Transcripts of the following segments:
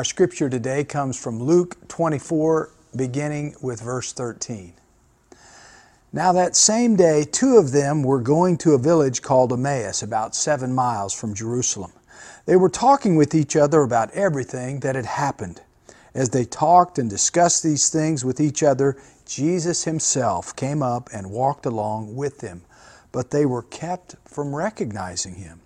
Our scripture today comes from Luke 24, beginning with verse 13. Now, that same day, two of them were going to a village called Emmaus, about seven miles from Jerusalem. They were talking with each other about everything that had happened. As they talked and discussed these things with each other, Jesus himself came up and walked along with them, but they were kept from recognizing him.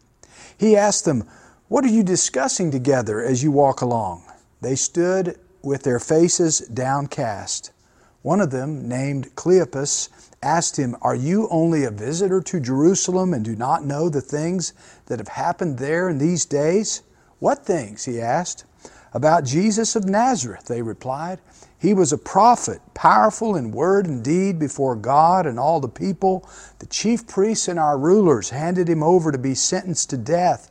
He asked them, What are you discussing together as you walk along? They stood with their faces downcast. One of them, named Cleopas, asked him, Are you only a visitor to Jerusalem and do not know the things that have happened there in these days? What things? he asked. About Jesus of Nazareth, they replied. He was a prophet, powerful in word and deed before God and all the people. The chief priests and our rulers handed him over to be sentenced to death,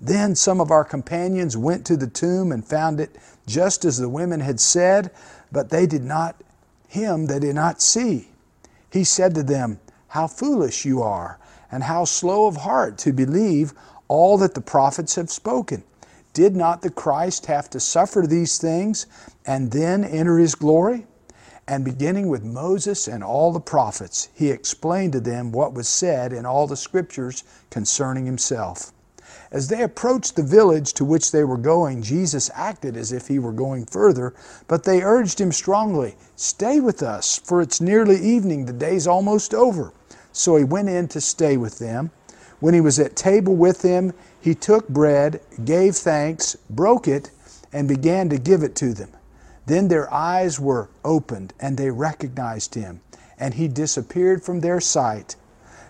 Then some of our companions went to the tomb and found it just as the women had said, but they did not, him they did not see. He said to them, How foolish you are, and how slow of heart to believe all that the prophets have spoken. Did not the Christ have to suffer these things and then enter his glory? And beginning with Moses and all the prophets, he explained to them what was said in all the scriptures concerning himself. As they approached the village to which they were going, Jesus acted as if he were going further, but they urged him strongly, Stay with us, for it's nearly evening, the day's almost over. So he went in to stay with them. When he was at table with them, he took bread, gave thanks, broke it, and began to give it to them. Then their eyes were opened, and they recognized him, and he disappeared from their sight.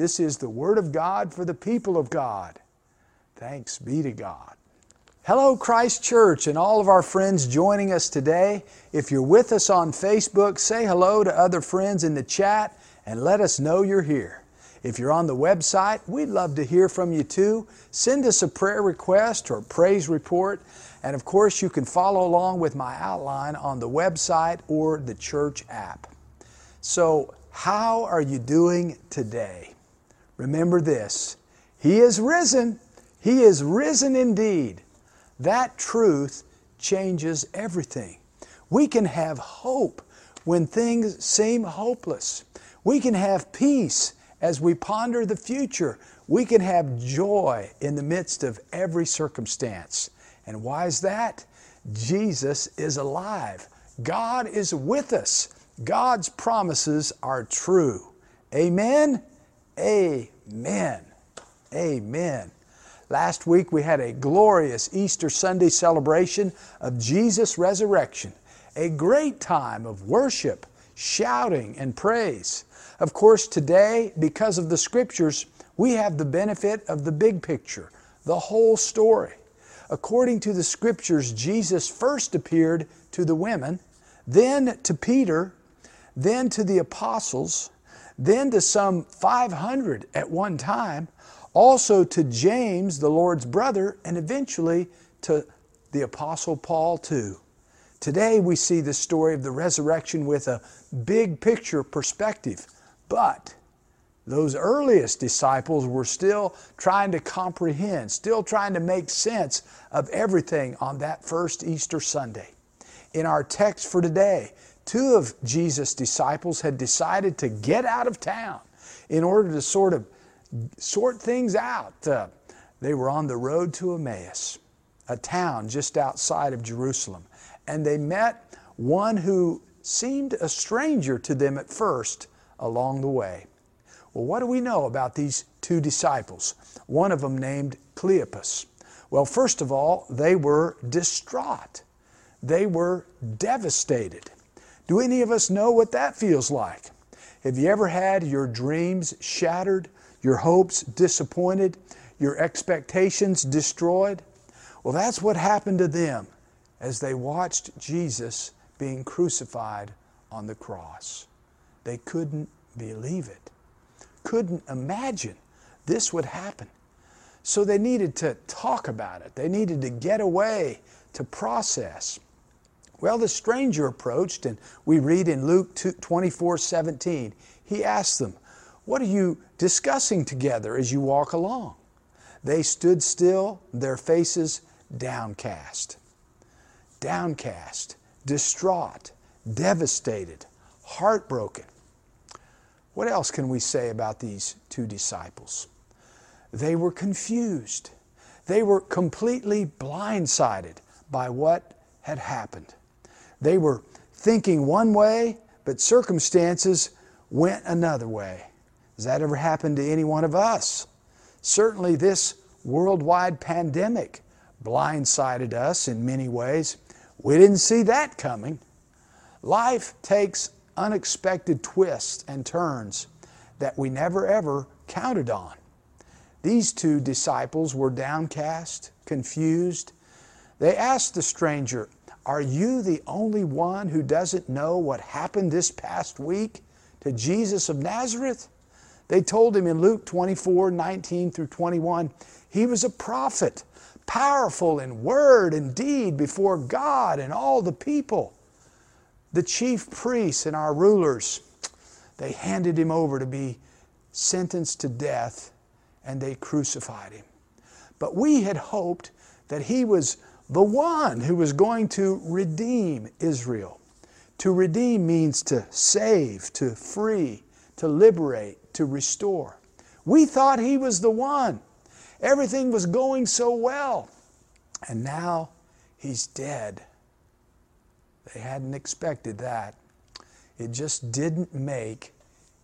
This is the Word of God for the people of God. Thanks be to God. Hello, Christ Church, and all of our friends joining us today. If you're with us on Facebook, say hello to other friends in the chat and let us know you're here. If you're on the website, we'd love to hear from you too. Send us a prayer request or praise report. And of course, you can follow along with my outline on the website or the church app. So, how are you doing today? Remember this He is risen. He is risen indeed. That truth changes everything. We can have hope when things seem hopeless. We can have peace as we ponder the future, we can have joy in the midst of every circumstance. And why is that? Jesus is alive. God is with us. God's promises are true. Amen? Amen. Amen. Last week we had a glorious Easter Sunday celebration of Jesus' resurrection, a great time of worship, shouting, and praise. Of course, today, because of the scriptures, we have the benefit of the big picture, the whole story. According to the scriptures, Jesus first appeared to the women, then to Peter, then to the apostles, then to some 500 at one time, also to James, the Lord's brother, and eventually to the apostle Paul, too. Today we see the story of the resurrection with a big picture perspective. But those earliest disciples were still trying to comprehend, still trying to make sense of everything on that first Easter Sunday. In our text for today, two of Jesus' disciples had decided to get out of town in order to sort of sort things out. Uh, they were on the road to Emmaus, a town just outside of Jerusalem, and they met one who seemed a stranger to them at first along the way. Well, what do we know about these two disciples? One of them named Cleopas. Well, first of all, they were distraught. They were devastated. Do any of us know what that feels like? Have you ever had your dreams shattered, your hopes disappointed, your expectations destroyed? Well, that's what happened to them as they watched Jesus being crucified on the cross. They couldn't believe it, couldn't imagine this would happen. So they needed to talk about it, they needed to get away to process. Well, the stranger approached, and we read in Luke 24 17, he asked them, What are you discussing together as you walk along? They stood still, their faces downcast. Downcast, distraught, devastated, heartbroken. What else can we say about these two disciples? They were confused. They were completely blindsided by what had happened. They were thinking one way, but circumstances went another way. Has that ever happened to any one of us? Certainly, this worldwide pandemic blindsided us in many ways. We didn't see that coming. Life takes unexpected twists and turns that we never ever counted on. These two disciples were downcast, confused. They asked the stranger, Are you the only one who doesn't know what happened this past week to Jesus of Nazareth? They told him in Luke 24 19 through 21, he was a prophet, powerful in word and deed before God and all the people. The chief priests and our rulers, they handed him over to be sentenced to death and they crucified him. But we had hoped that he was the one who was going to redeem Israel. To redeem means to save, to free, to liberate, to restore. We thought he was the one. Everything was going so well. And now he's dead. They hadn't expected that. It just didn't make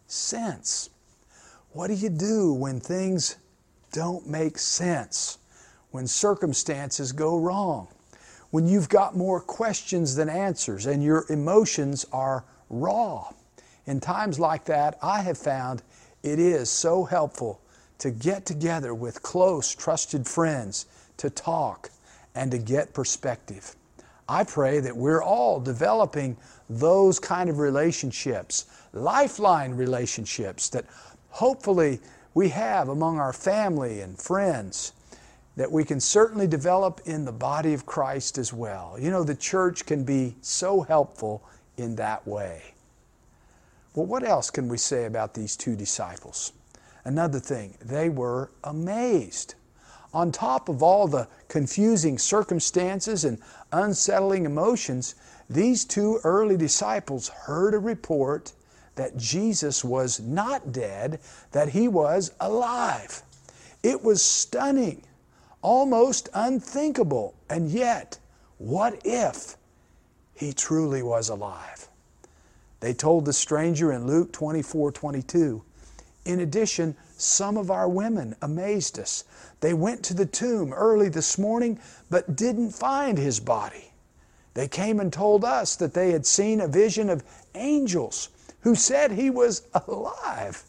sense. What do you do when things don't make sense? When circumstances go wrong? When you've got more questions than answers and your emotions are raw? In times like that, I have found it is so helpful to get together with close, trusted friends to talk and to get perspective. I pray that we're all developing those kind of relationships, lifeline relationships that hopefully we have among our family and friends that we can certainly develop in the body of Christ as well. You know, the church can be so helpful in that way. Well, what else can we say about these two disciples? Another thing, they were amazed. On top of all the confusing circumstances and unsettling emotions, these two early disciples heard a report that Jesus was not dead, that he was alive. It was stunning, almost unthinkable, and yet, what if he truly was alive? They told the stranger in Luke 24 22. In addition, some of our women amazed us. They went to the tomb early this morning, but didn't find his body. They came and told us that they had seen a vision of angels who said he was alive.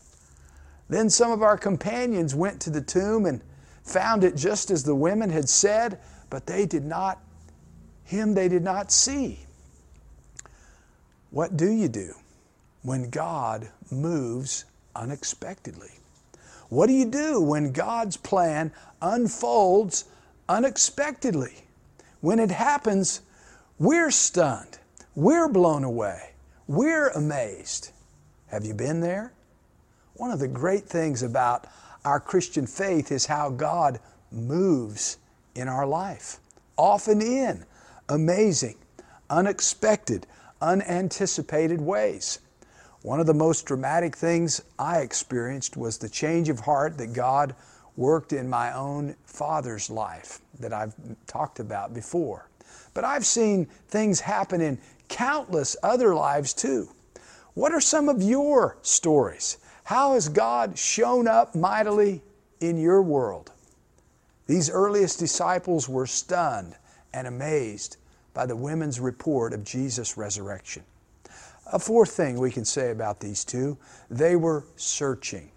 Then some of our companions went to the tomb and found it just as the women had said, but they did not, him they did not see. What do you do when God moves unexpectedly? What do you do when God's plan unfolds unexpectedly? When it happens, we're stunned, we're blown away. We're amazed. Have you been there? One of the great things about our Christian faith is how God moves in our life, often in amazing, unexpected, unanticipated ways. One of the most dramatic things I experienced was the change of heart that God worked in my own father's life that I've talked about before. But I've seen things happen in countless other lives too. What are some of your stories? How has God shown up mightily in your world? These earliest disciples were stunned and amazed by the women's report of Jesus' resurrection. A fourth thing we can say about these two they were searching,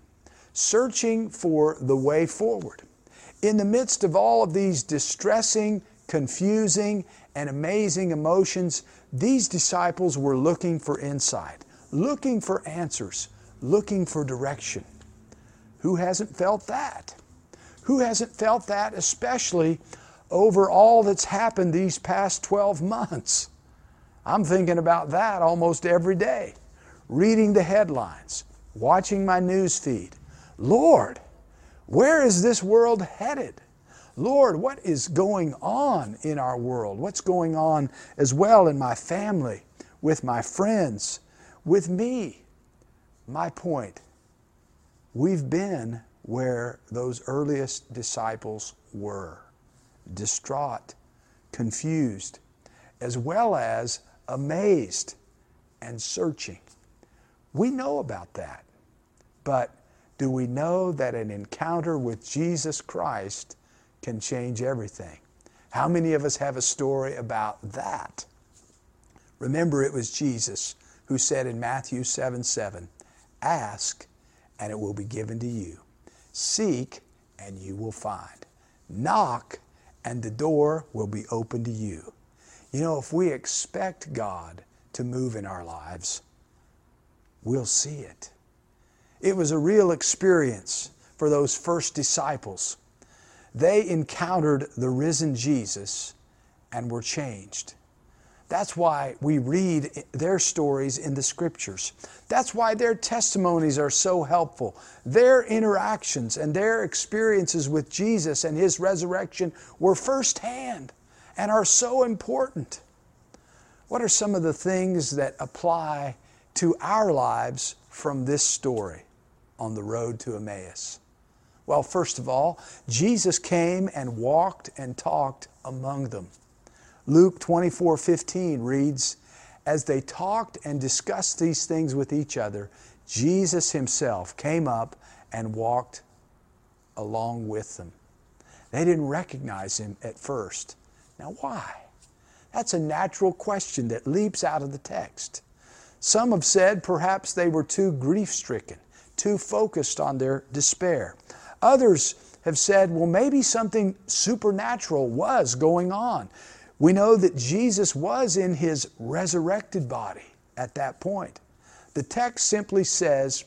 searching for the way forward. In the midst of all of these distressing, confusing, and amazing emotions, these disciples were looking for insight, looking for answers, looking for direction. Who hasn't felt that? Who hasn't felt that, especially over all that's happened these past 12 months? I'm thinking about that almost every day, reading the headlines, watching my news feed. Lord, where is this world headed? Lord, what is going on in our world? What's going on as well in my family, with my friends, with me? My point we've been where those earliest disciples were distraught, confused, as well as amazed and searching. We know about that. But do we know that an encounter with Jesus Christ can change everything? How many of us have a story about that? Remember, it was Jesus who said in Matthew 7 7, Ask, and it will be given to you. Seek, and you will find. Knock, and the door will be open to you. You know, if we expect God to move in our lives, we'll see it. It was a real experience for those first disciples. They encountered the risen Jesus and were changed. That's why we read their stories in the scriptures. That's why their testimonies are so helpful. Their interactions and their experiences with Jesus and His resurrection were firsthand and are so important. What are some of the things that apply to our lives from this story on the road to Emmaus? Well, first of all, Jesus came and walked and talked among them. Luke 24 15 reads, As they talked and discussed these things with each other, Jesus himself came up and walked along with them. They didn't recognize him at first. Now, why? That's a natural question that leaps out of the text. Some have said perhaps they were too grief stricken, too focused on their despair. Others have said, well, maybe something supernatural was going on. We know that Jesus was in his resurrected body at that point. The text simply says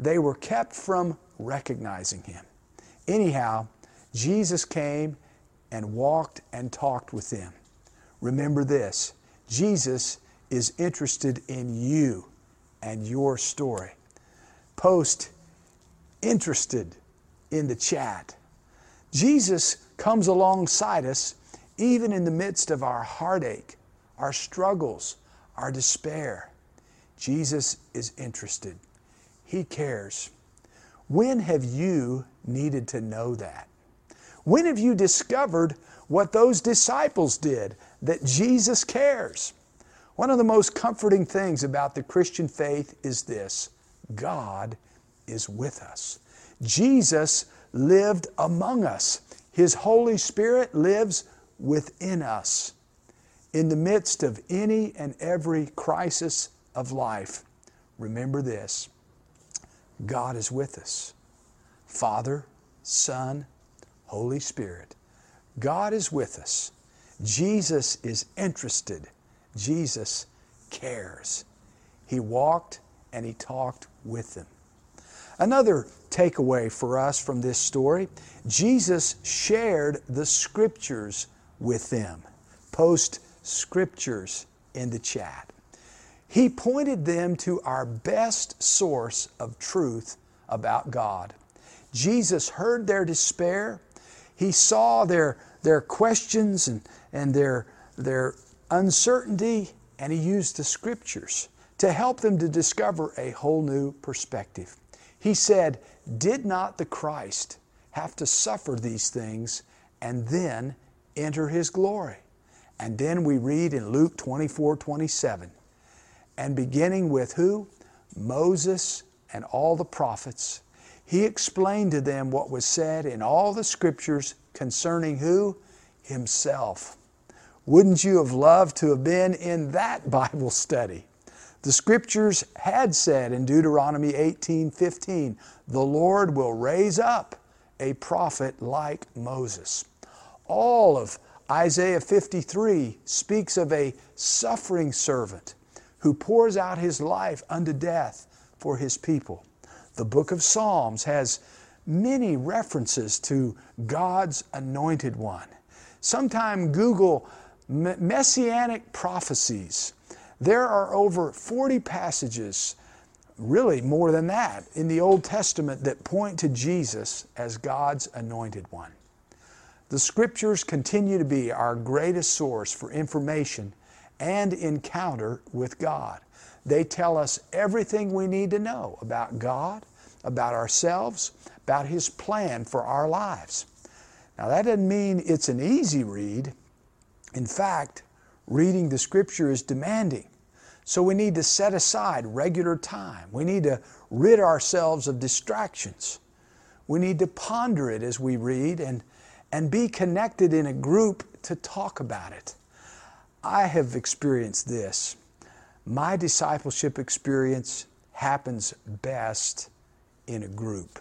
they were kept from recognizing him. Anyhow, Jesus came and walked and talked with them. Remember this Jesus is interested in you and your story. Post interested in the chat. Jesus comes alongside us even in the midst of our heartache, our struggles, our despair, Jesus is interested. He cares. When have you needed to know that? When have you discovered what those disciples did, that Jesus cares? One of the most comforting things about the Christian faith is this God is with us. Jesus lived among us. His Holy Spirit lives within us in the midst of any and every crisis of life. Remember this God is with us. Father, Son, Holy Spirit. God is with us. Jesus is interested. Jesus cares. He walked and he talked with them. Another takeaway for us from this story Jesus shared the scriptures with them. Post scriptures in the chat. He pointed them to our best source of truth about God. Jesus heard their despair. He saw their, their questions and, and their, their uncertainty, and He used the scriptures to help them to discover a whole new perspective. He said, Did not the Christ have to suffer these things and then enter his glory. And then we read in Luke 24 27, and beginning with who? Moses and all the prophets, he explained to them what was said in all the scriptures concerning who? Himself. Wouldn't you have loved to have been in that Bible study? The scriptures had said in Deuteronomy 18 15, the Lord will raise up a prophet like Moses. All of Isaiah 53 speaks of a suffering servant who pours out his life unto death for his people. The book of Psalms has many references to God's anointed one. Sometime Google messianic prophecies. There are over 40 passages, really more than that, in the Old Testament that point to Jesus as God's anointed one. The scriptures continue to be our greatest source for information and encounter with God. They tell us everything we need to know about God, about ourselves, about His plan for our lives. Now, that doesn't mean it's an easy read. In fact, reading the Scripture is demanding. So we need to set aside regular time. We need to rid ourselves of distractions. We need to ponder it as we read and, and be connected in a group to talk about it. I have experienced this. My discipleship experience happens best in a group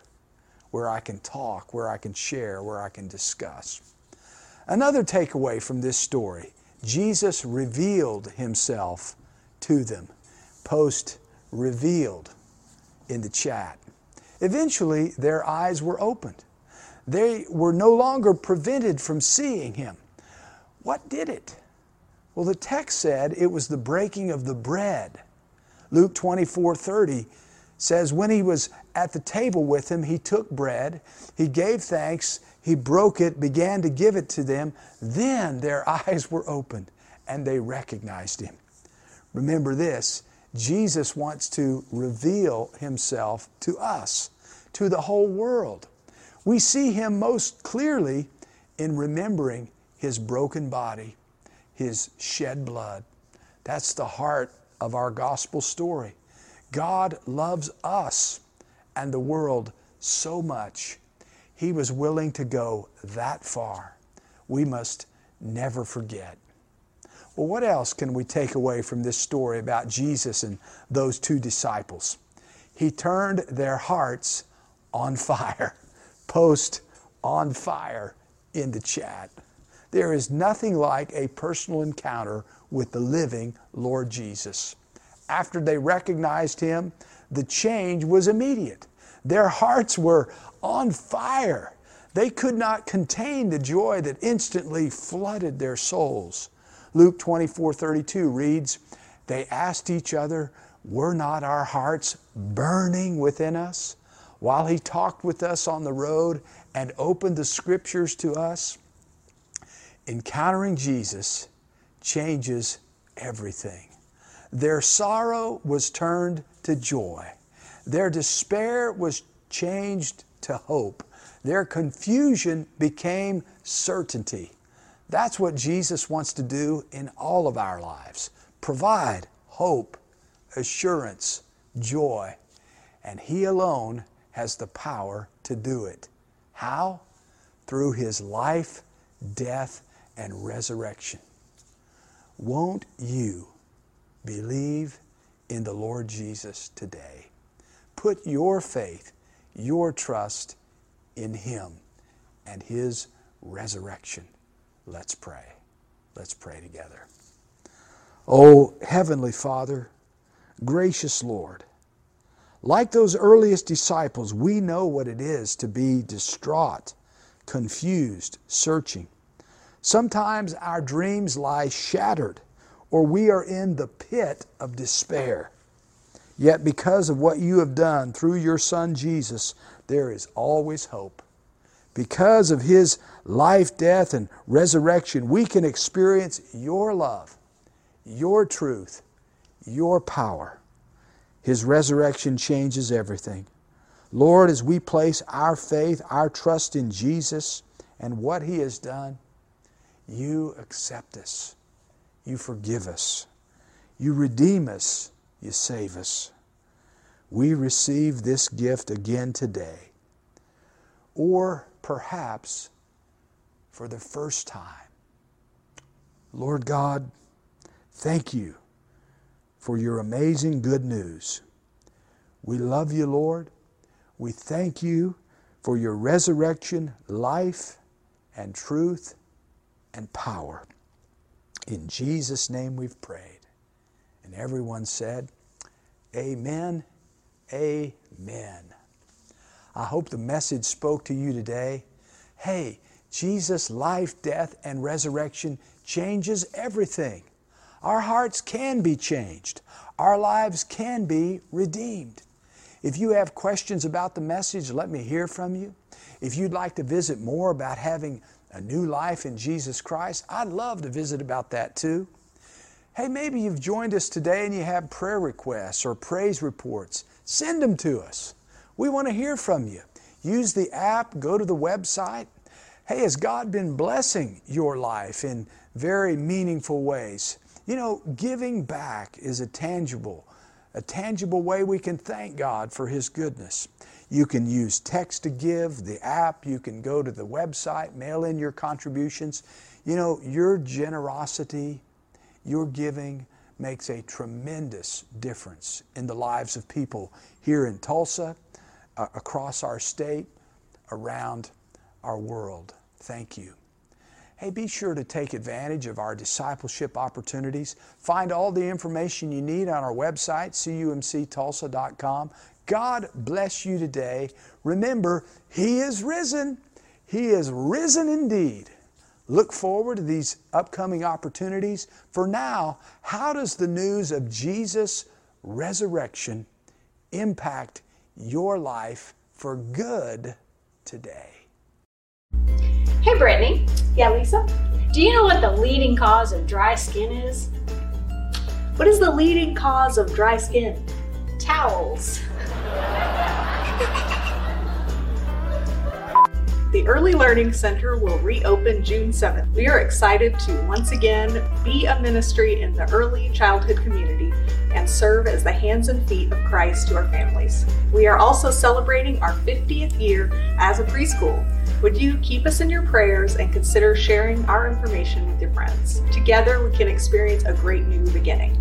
where I can talk, where I can share, where I can discuss. Another takeaway from this story Jesus revealed himself to them. Post revealed in the chat. Eventually, their eyes were opened. They were no longer prevented from seeing him. What did it? Well, the text said it was the breaking of the bread. Luke 24 30 says, When he was at the table with him, he took bread, he gave thanks, he broke it, began to give it to them. Then their eyes were opened and they recognized him. Remember this Jesus wants to reveal himself to us, to the whole world. We see him most clearly in remembering his broken body, his shed blood. That's the heart of our gospel story. God loves us and the world so much, He was willing to go that far. We must never forget. Well, what else can we take away from this story about Jesus and those two disciples? He turned their hearts on fire. Post on fire in the chat. There is nothing like a personal encounter with the living Lord Jesus. After they recognized him, the change was immediate. Their hearts were on fire. They could not contain the joy that instantly flooded their souls. Luke 24 32 reads, They asked each other, Were not our hearts burning within us while he talked with us on the road and opened the scriptures to us? Encountering Jesus changes everything. Their sorrow was turned to joy. Their despair was changed to hope. Their confusion became certainty. That's what Jesus wants to do in all of our lives provide hope, assurance, joy. And He alone has the power to do it. How? Through His life, death, and resurrection. Won't you believe in the Lord Jesus today? Put your faith, your trust in Him and His resurrection. Let's pray. Let's pray together. Oh, Heavenly Father, gracious Lord, like those earliest disciples, we know what it is to be distraught, confused, searching. Sometimes our dreams lie shattered, or we are in the pit of despair. Yet, because of what you have done through your Son Jesus, there is always hope. Because of his life, death, and resurrection, we can experience your love, your truth, your power. His resurrection changes everything. Lord, as we place our faith, our trust in Jesus and what he has done, you accept us. you forgive us. You redeem us. You save us. We receive this gift again today. Or perhaps for the first time. Lord God, thank you for your amazing good news. We love you, Lord. We thank you for your resurrection, life, and truth and power. In Jesus' name we've prayed. And everyone said, Amen, Amen. I hope the message spoke to you today. Hey, Jesus' life, death, and resurrection changes everything. Our hearts can be changed. Our lives can be redeemed. If you have questions about the message, let me hear from you. If you'd like to visit more about having a new life in Jesus Christ, I'd love to visit about that too. Hey, maybe you've joined us today and you have prayer requests or praise reports. Send them to us. We want to hear from you. Use the app, go to the website. Hey, has God been blessing your life in very meaningful ways? You know, giving back is a tangible, a tangible way we can thank God for His goodness. You can use text to give, the app, you can go to the website, mail in your contributions. You know, your generosity, your giving makes a tremendous difference in the lives of people here in Tulsa, uh, across our state, around our world. Thank you. Hey, be sure to take advantage of our discipleship opportunities. Find all the information you need on our website, cumctulsa.com. God bless you today. Remember, He is risen. He is risen indeed. Look forward to these upcoming opportunities. For now, how does the news of Jesus' resurrection impact your life for good today? Hey, Brittany. Yeah, Lisa? Do you know what the leading cause of dry skin is? What is the leading cause of dry skin? Towels. The Early Learning Center will reopen June 7th. We are excited to once again be a ministry in the early childhood community and serve as the hands and feet of Christ to our families. We are also celebrating our 50th year as a preschool. Would you keep us in your prayers and consider sharing our information with your friends? Together, we can experience a great new beginning.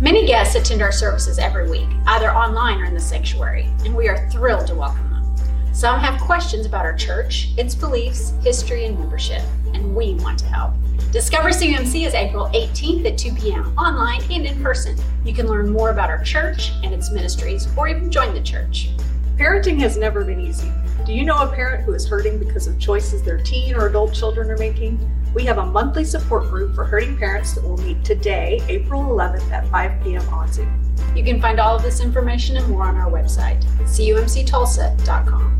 Many guests attend our services every week, either online or in the sanctuary, and we are thrilled to welcome them. Some have questions about our church, its beliefs, history, and membership, and we want to help. Discover CUMC is April 18th at 2 p.m. online and in person. You can learn more about our church and its ministries, or even join the church. Parenting has never been easy. Do you know a parent who is hurting because of choices their teen or adult children are making? We have a monthly support group for hurting parents that will meet today, April 11th at 5 p.m. on Zoom. You can find all of this information and more on our website, cumctulsa.com.